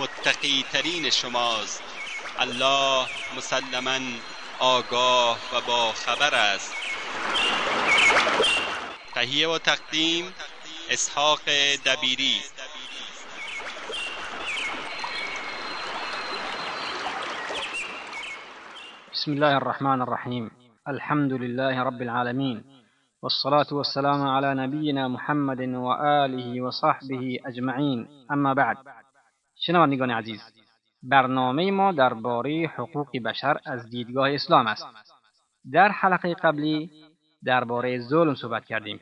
متقی ترین شماست. الله مسلما آگاه و با خبر است. تهیه و تقدیم اسحاق دبیری. بسم الله الرحمن الرحيم الحمد لله رب العالمين والصلاة والسلام على نبينا محمد وآله وصحبه أجمعين. اما بعد. شنوندگان عزیز برنامه ما درباره حقوق بشر از دیدگاه اسلام است. در حلقه قبلی درباره ظلم صحبت کردیم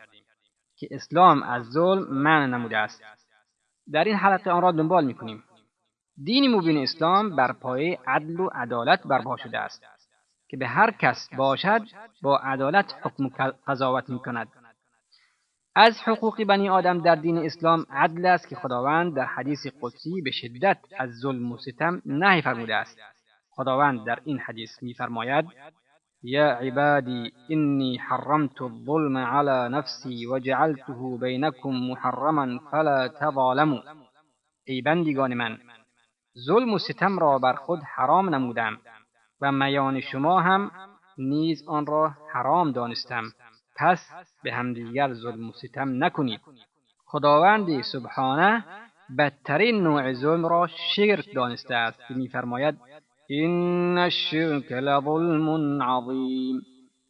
که اسلام از ظلم منع نموده است. در این حلقه آن را دنبال می‌کنیم. دین مبین اسلام بر پایه عدل و عدالت برپا شده است که به هر کس باشد با عدالت حکم قضاوت می کند. از حقوق بنی آدم در دین اسلام عدل است که خداوند در حدیث قدسی به شدت از ظلم و ستم نهی فرموده است. خداوند در این حدیث میفرماید یا عبادی انی حرمت الظلم على نفسی و جعلته بینکم محرما فلا تظالموا. ای بندگان من ظلم و ستم را بر خود حرام نمودم و میان شما هم نیز آن را حرام دانستم. پس به همدیگر ظلم و ستم نکنید. خداوند سبحانه بدترین نوع ظلم را شرک دانسته است که میفرماید این الشرک لظلم عظیم.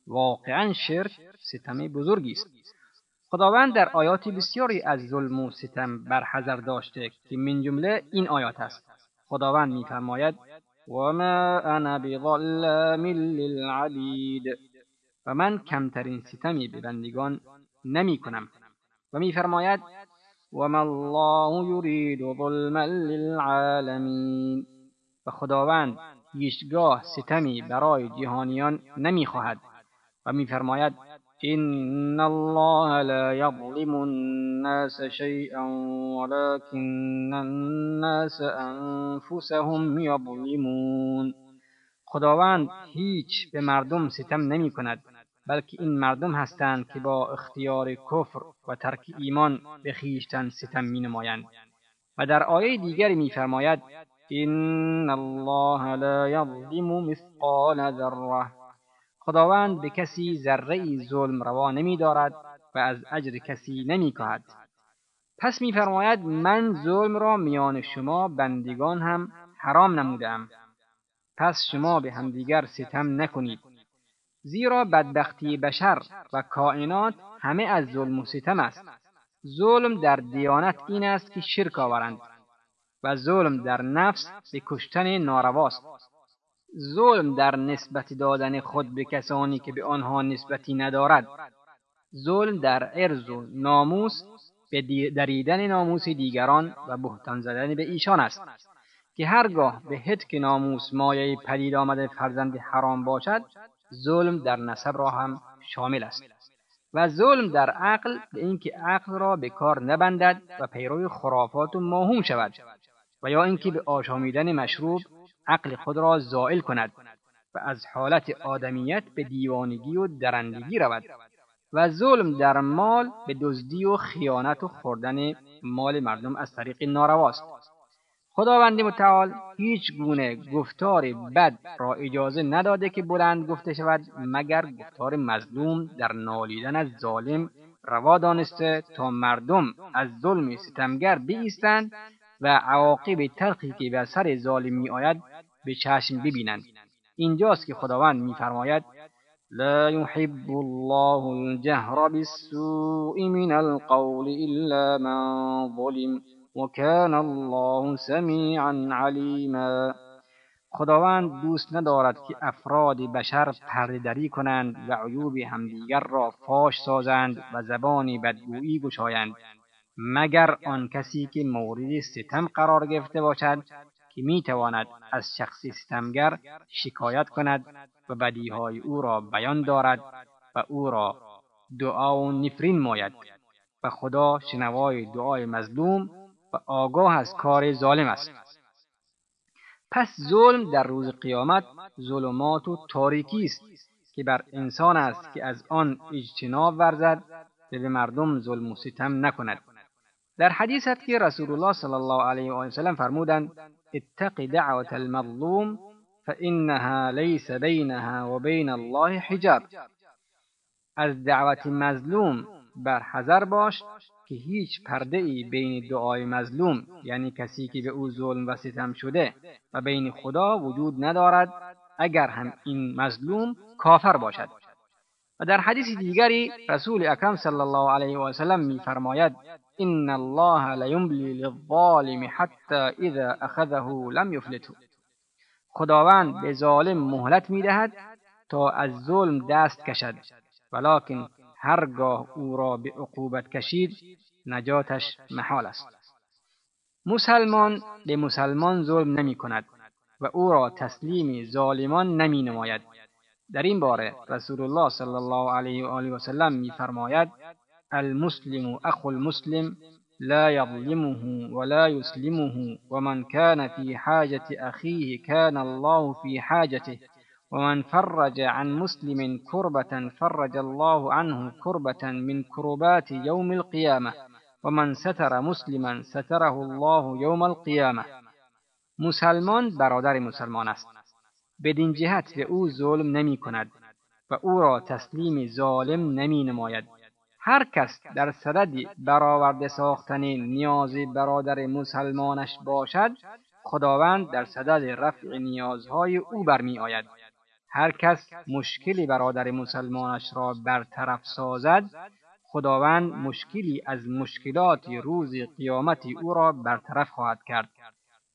واقعا شرک ستم بزرگی است. خداوند در آیات بسیاری از ظلم و ستم برحذر داشته که من جمله این آیات است. خداوند میفرماید وما انا بظلام للعبید و من کمترین ستمی به بندگان نمی کنم و میفرماید وما الله یرید ظلما للعالمین. و خداوند هیچگاه ستمی برای جهانیان نمی‌خواهد. و میفرماید إن الله لا يظلم الناس شيئا ولكن الناس أنفسهم يظلمون خداوند هیچ به مردم ستم نمی کند بلکه این مردم هستند که با اختیار کفر و ترک ایمان به خیشتن ستم می نمایند و در آیه دیگری میفرماید این الله لا یظلم مثقال ذره. خداوند به کسی ذره ظلم روا نمی دارد و از اجر کسی نمی کهد. پس میفرماید من ظلم را میان شما بندگان هم حرام نمودم پس شما به همدیگر ستم نکنید. زیرا بدبختی بشر و کائنات همه از ظلم و ستم است. ظلم در دیانت این است که شرک آورند و ظلم در نفس به کشتن نارواست. ظلم در نسبت دادن خود به کسانی که به آنها نسبتی ندارد. ظلم در عرض و ناموس به دریدن ناموس دیگران و بهتان زدن به ایشان است که هرگاه به که ناموس مایه پدید آمده فرزند حرام باشد ظلم در نسب را هم شامل است. و ظلم در عقل به اینکه عقل را به کار نبندد و پیرو خرافات و ماهوم شود و یا اینکه به آشامیدن مشروب عقل خود را زائل کند و از حالت آدمیت به دیوانگی و درندگی رود و ظلم در مال به دزدی و خیانت و خوردن مال مردم از طریق نارواست. خداوند متعال هیچ گونه گفتار بد را اجازه نداده که بلند گفته شود مگر گفتار مظلوم در نالیدن از ظالم روا دانسته تا مردم از ظلم ستمگر بیستند و عواقب تلخی که بر سر ظالم می آید به چشم ببینند. اینجاست که خداوند میفرماید لا يحب الله الجهر بالسوء من القول إلا من ظلم. وكان الله سمیعا علیما خداوند دوست ندارد که افراد بشر پردهدری کنند و عیوب همدیگر را فاش سازند و زبانی بدگویی گشایند مگر آن کسی که مورد ستم قرار گرفته باشد که می تواند از شخص ستمگر شکایت کند و بدیهای او را بیان دارد و او را دعا و نفرین ماید. و خدا شنوای دعای مظلوم و آگاه از کار ظالم است. پس ظلم در روز قیامت ظلمات و تاریکی است که بر انسان است که از آن اجتناب ورزد و به مردم ظلم و ستم نکند. در حدیث است که رسول الله صلی الله علیه و سلم فرمودند اتق دعوت المظلوم فانها ليس بینها و بین الله حجاب. از دعوت مظلوم بر حذر باش که هیچ پرده ای بین دعای مظلوم یعنی کسی که به او ظلم و ستم شده و بین خدا وجود ندارد اگر هم این مظلوم کافر باشد. و در حدیث دیگری رسول اکرم صلی الله علیه و سلم میفرماید ان الله لیملی للظالم حتی اذا اخذه لم یفلته خداوند به ظالم مهلت می‌دهد تا از ظلم دست کشد ولکن هرگاه او را به عقوبت کشید نجاتش محال است. مسلمان به مسلمان ظلم نمی کند و او را تسلیم ظالمان نمی نماید. در این باره رسول الله صلی الله علیه و آله و سلم می فرماید المسلم اخو المسلم لا يظلمه ولا يسلمه ومن كان في حاجة أخيه كان الله في حاجته. ومن فرج عن مسلم كربة فرج الله عنه كربة من كربات يوم القيامة. ومن ستر مسلما ستره الله يوم القيامة. مسلمان برادر مسلمان است. بدین جهت به او ظلم نمی کند و او را تسلیم ظالم نمی نماید. هر کس در صدد برآورده ساختن نیاز برادر مسلمانش باشد خداوند در صدد رفع نیازهای او برمی آید. هر کس مشکلی برادر مسلمانش را برطرف سازد خداوند مشکلی از مشکلات روز قیامت او را برطرف خواهد کرد.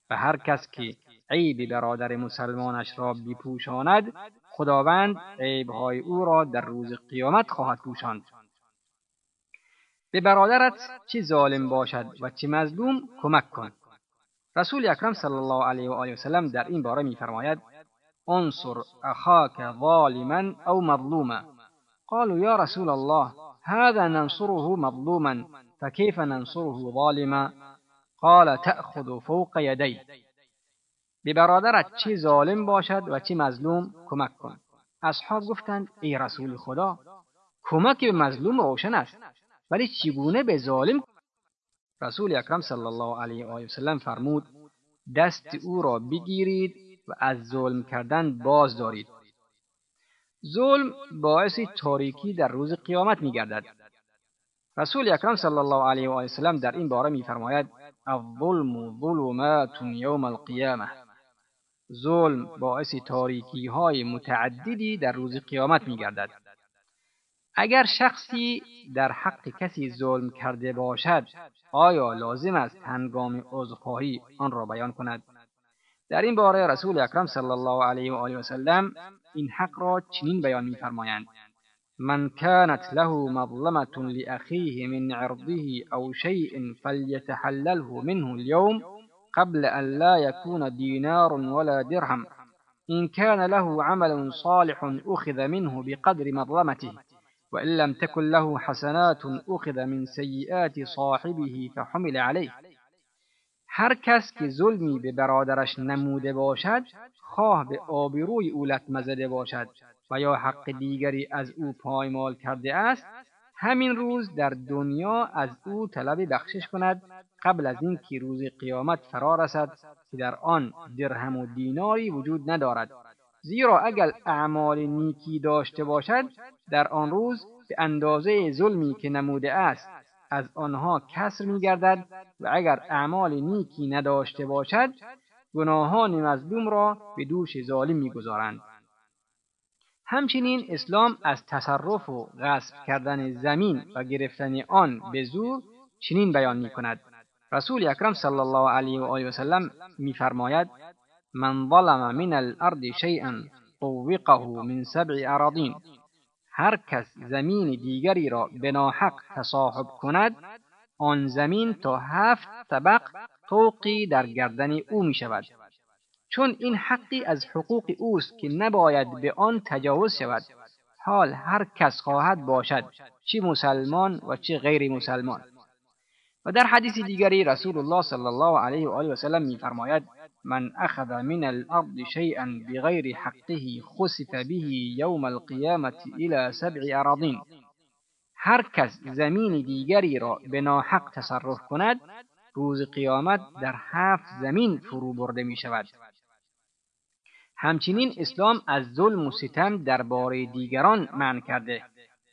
و هر کس که عیب برادر مسلمانش را بپوشاند خداوند عیبهای او را در روز قیامت خواهد پوشاند. به برادرت چه ظالم باشد و چه مظلوم کمک کن. رسول اکرم صلی الله علیه و آله و سلم در این باره میفرماید انصر اخاك ظالما او مظلوما. قالوا يا رسول الله هذا ننصره مظلوما فكيف ننصره ظالما؟ قال تأخذ فوق يديه به برادرت چه ظالم باشد و چه مظلوم؟ کمک کن. اصحاب گفتند ای رسول خدا کمک به مظلوم روشن است ولی چگونه به ظالم؟ رسول اکرم صلی الله علیه و سلم فرمود دست او را بگیرید و از ظلم کردن باز دارید. ظلم باعث تاریکی در روز قیامت می گردد رسول اکرم صلی الله علیه و سلم در این باره میفرماید الظلم ظلمات یوم القیامه ظلم باعث تاریکی های متعددی در روز قیامت می گردد اگر شخصی در حق کسی ظلم کرده باشد آیا لازم است هنگام عذرخواهی آن را بیان کند؟ در این باره رسول اکرم صلی الله علیه و آله و سلم این حق را چنین بیان می‌فرمایند. من كانت له مظلمة لأخيه من عرضه أو شيء فليتحلله منه اليوم قبل أن لا يكون دينار ولا درهم. إن كان له عمل صالح أخذ منه بقدر مظلمته وإن لم تكن له حسنات أخذ من سيئات صاحبه فحمل عليه. هر کس که ظلمی به برادرش نموده باشد خواه به آبروی او لطمه زده باشد و یا حق دیگری از او پایمال کرده است همین روز در دنیا از او طلب بخشش کند قبل از اینکه روز قیامت فرا رسد که در آن درهم و دیناری وجود ندارد. زیرا اگر اعمال نیکی داشته باشد در آن روز به اندازه ظلمی که نموده است از آنها کسر میگردد و اگر اعمال نیکی نداشته باشد گناهان مظلوم را به دوش ظالم می‌گذارند. همچنین اسلام از تصرف و غصب کردن زمین و گرفتن آن به زور چنین بیان می کند رسول اکرم صلی الله علیه و آله و سلم میفرماید من ظلم من الارض شیئا طوقه من سبع اراضین. هر کس زمین دیگری را به ناحق تصاحب کند آن زمین تا هفت طبق طوقی در گردن او می شود چون این حقی از حقوق اوست که نباید به آن تجاوز شود. حال هر کس خواهد باشد چه مسلمان و چه غیر مسلمان. و در حدیث دیگری رسول الله صلی الله علیه و آله و سلم میفرماید من اخذ من الارض شیئا بغیر حقه خسف به یوم القیامة الى سبع اراضین هر کس زمین دیگری را به ناحق تصرف کند روز قیامت در هفت زمین فرو برده می شود. همچنین اسلام از ظلم و ستم درباره دیگران منع کرده.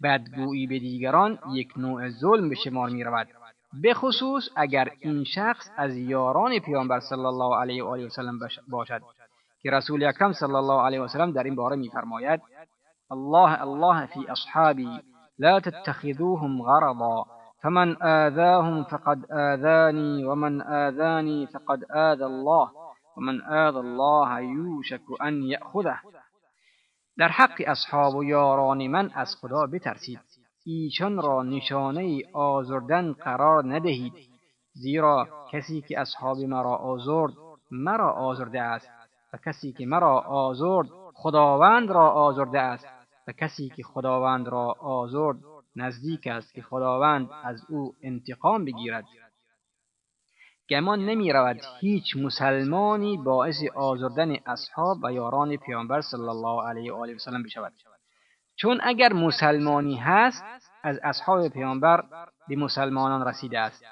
بدگویی به دیگران یک نوع ظلم به شمار می رود. به خصوص اگر این شخص از یاران پیامبر صلی الله علیه و آله و سلم باشد که رسول اکرم صلی الله علیه و سلم در این باره میفرماید الله الله فی اصحابی لا تتخذوهم غرضا فمن آذاهم فقد آذاني ومن آذاني فقد آذى الله ومن آذى الله یوشک ان یأخذه. در حق اصحاب و یاران من از خدا بترسید. ایشان را نشانه آزردن قرار ندهید زیرا کسی که اصحاب مرا آزرد مرا آزرده است و کسی که مرا آزرد خداوند را آزرده است و کسی که خداوند را آزرد نزدیک است که خداوند از او انتقام بگیرد. گمان نمی رود هیچ مسلمانی باعث آزردن اصحاب و یاران پیامبر صلی الله علیه و آله و سلم بشود. چون اگر مسلمانی هست از اصحاب پیامبر به مسلمانان رسیده است.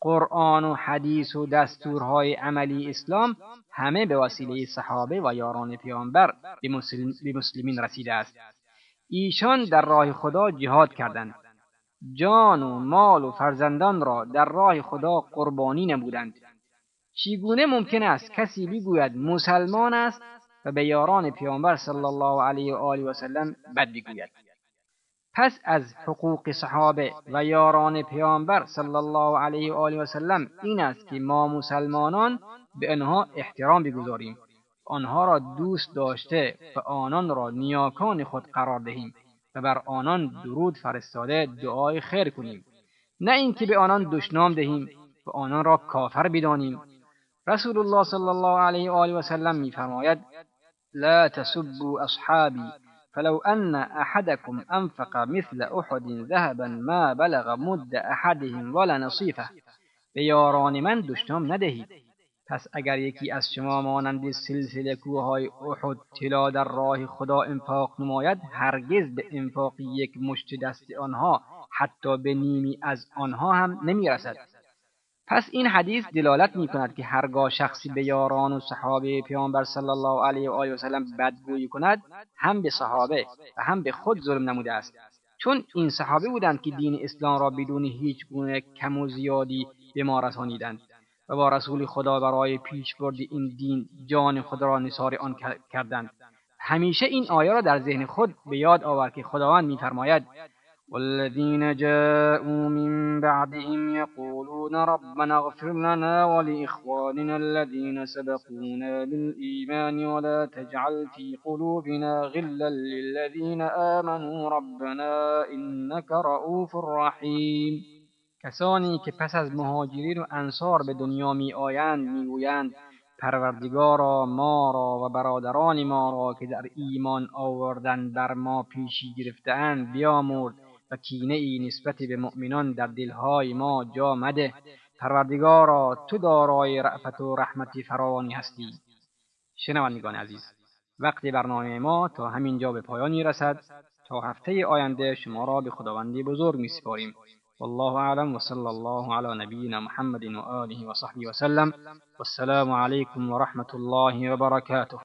قرآن و حدیث و دستورهای عملی اسلام همه به وسیله صحابه و یاران پیامبر به, مسلمین رسیده است. ایشان در راه خدا جهاد کردند. جان و مال و فرزندان را در راه خدا قربانی نمودند. چگونه ممکن است کسی بگوید مسلمان است و به یاران پیامبر صلی الله علیه و آله و سلم بد بگوید پس از حقوق صحابه و یاران پیامبر صلی الله علیه و آله و سلم این است که ما مسلمانان به آنها احترام بگذاریم آنها را دوست داشته و آنان را نیاکان خود قرار دهیم و بر آنان درود فرستاده دعای خیر کنیم. نه اینکه به آنان دشنام دهیم و آنان را کافر بدانیم. رسول الله صلی الله علیه و آله و سلم میفرماید لا تسبوا اصحابی فلو ان احدكم انفق مثل احد ذهبا ما بلغ مد احدهم ولا نصیفه به یاران من دشنام ندهید. پس اگر یکی از شما مانند سلسله کوههای احد طلا در راه خدا انفاق نماید هرگز به انفاق یک مشت دست آنها حتی به نیمی از آنها هم نمی‌رسد. پس این حدیث دلالت می کند که هرگاه شخصی به یاران و صحابه پیامبر صلی الله علیه و آله و سلم بدگویی کند هم به صحابه و هم به خود ظلم نموده است. چون این صحابه بودند که دین اسلام را بدون هیچ گونه کم و زیادی به ما رسانیدند و با رسول خدا برای پیشبرد این دین جان خود را نثار آن کردند. همیشه این آیه را در ذهن خود به یاد آور که خداوند میفرماید والذين جاءوا من بعدهم يقولون ربنا اغفر لنا ولإخواننا الذين سبقونا بالإيمان ولا تجعل في قلوبنا غلا للذين آمنوا ربنا إنك رؤوف رحيم. کسانی که پس از مهاجرین و انصار به دنیا می آیند می گویند پروردگارا ما را و برادران ما را که در ایمان آوردن بر ما پیشی گرفتهاند بیامرد و کینه ای نسبت به مؤمنان در دلهای ما جا مده. پروردگارا تو دارای رأفت و رحمتی فراوانی هستی. شنوندگان عزیز وقتی برنامه ما تا همین جا به پایانی رسد. تا هفته آینده شما را به خداوندی بزرگ می سپاریم والله أعلم وصلى الله على نبينا محمد وآله وصحبه وسلم والسلام عليكم ورحمة الله وبركاته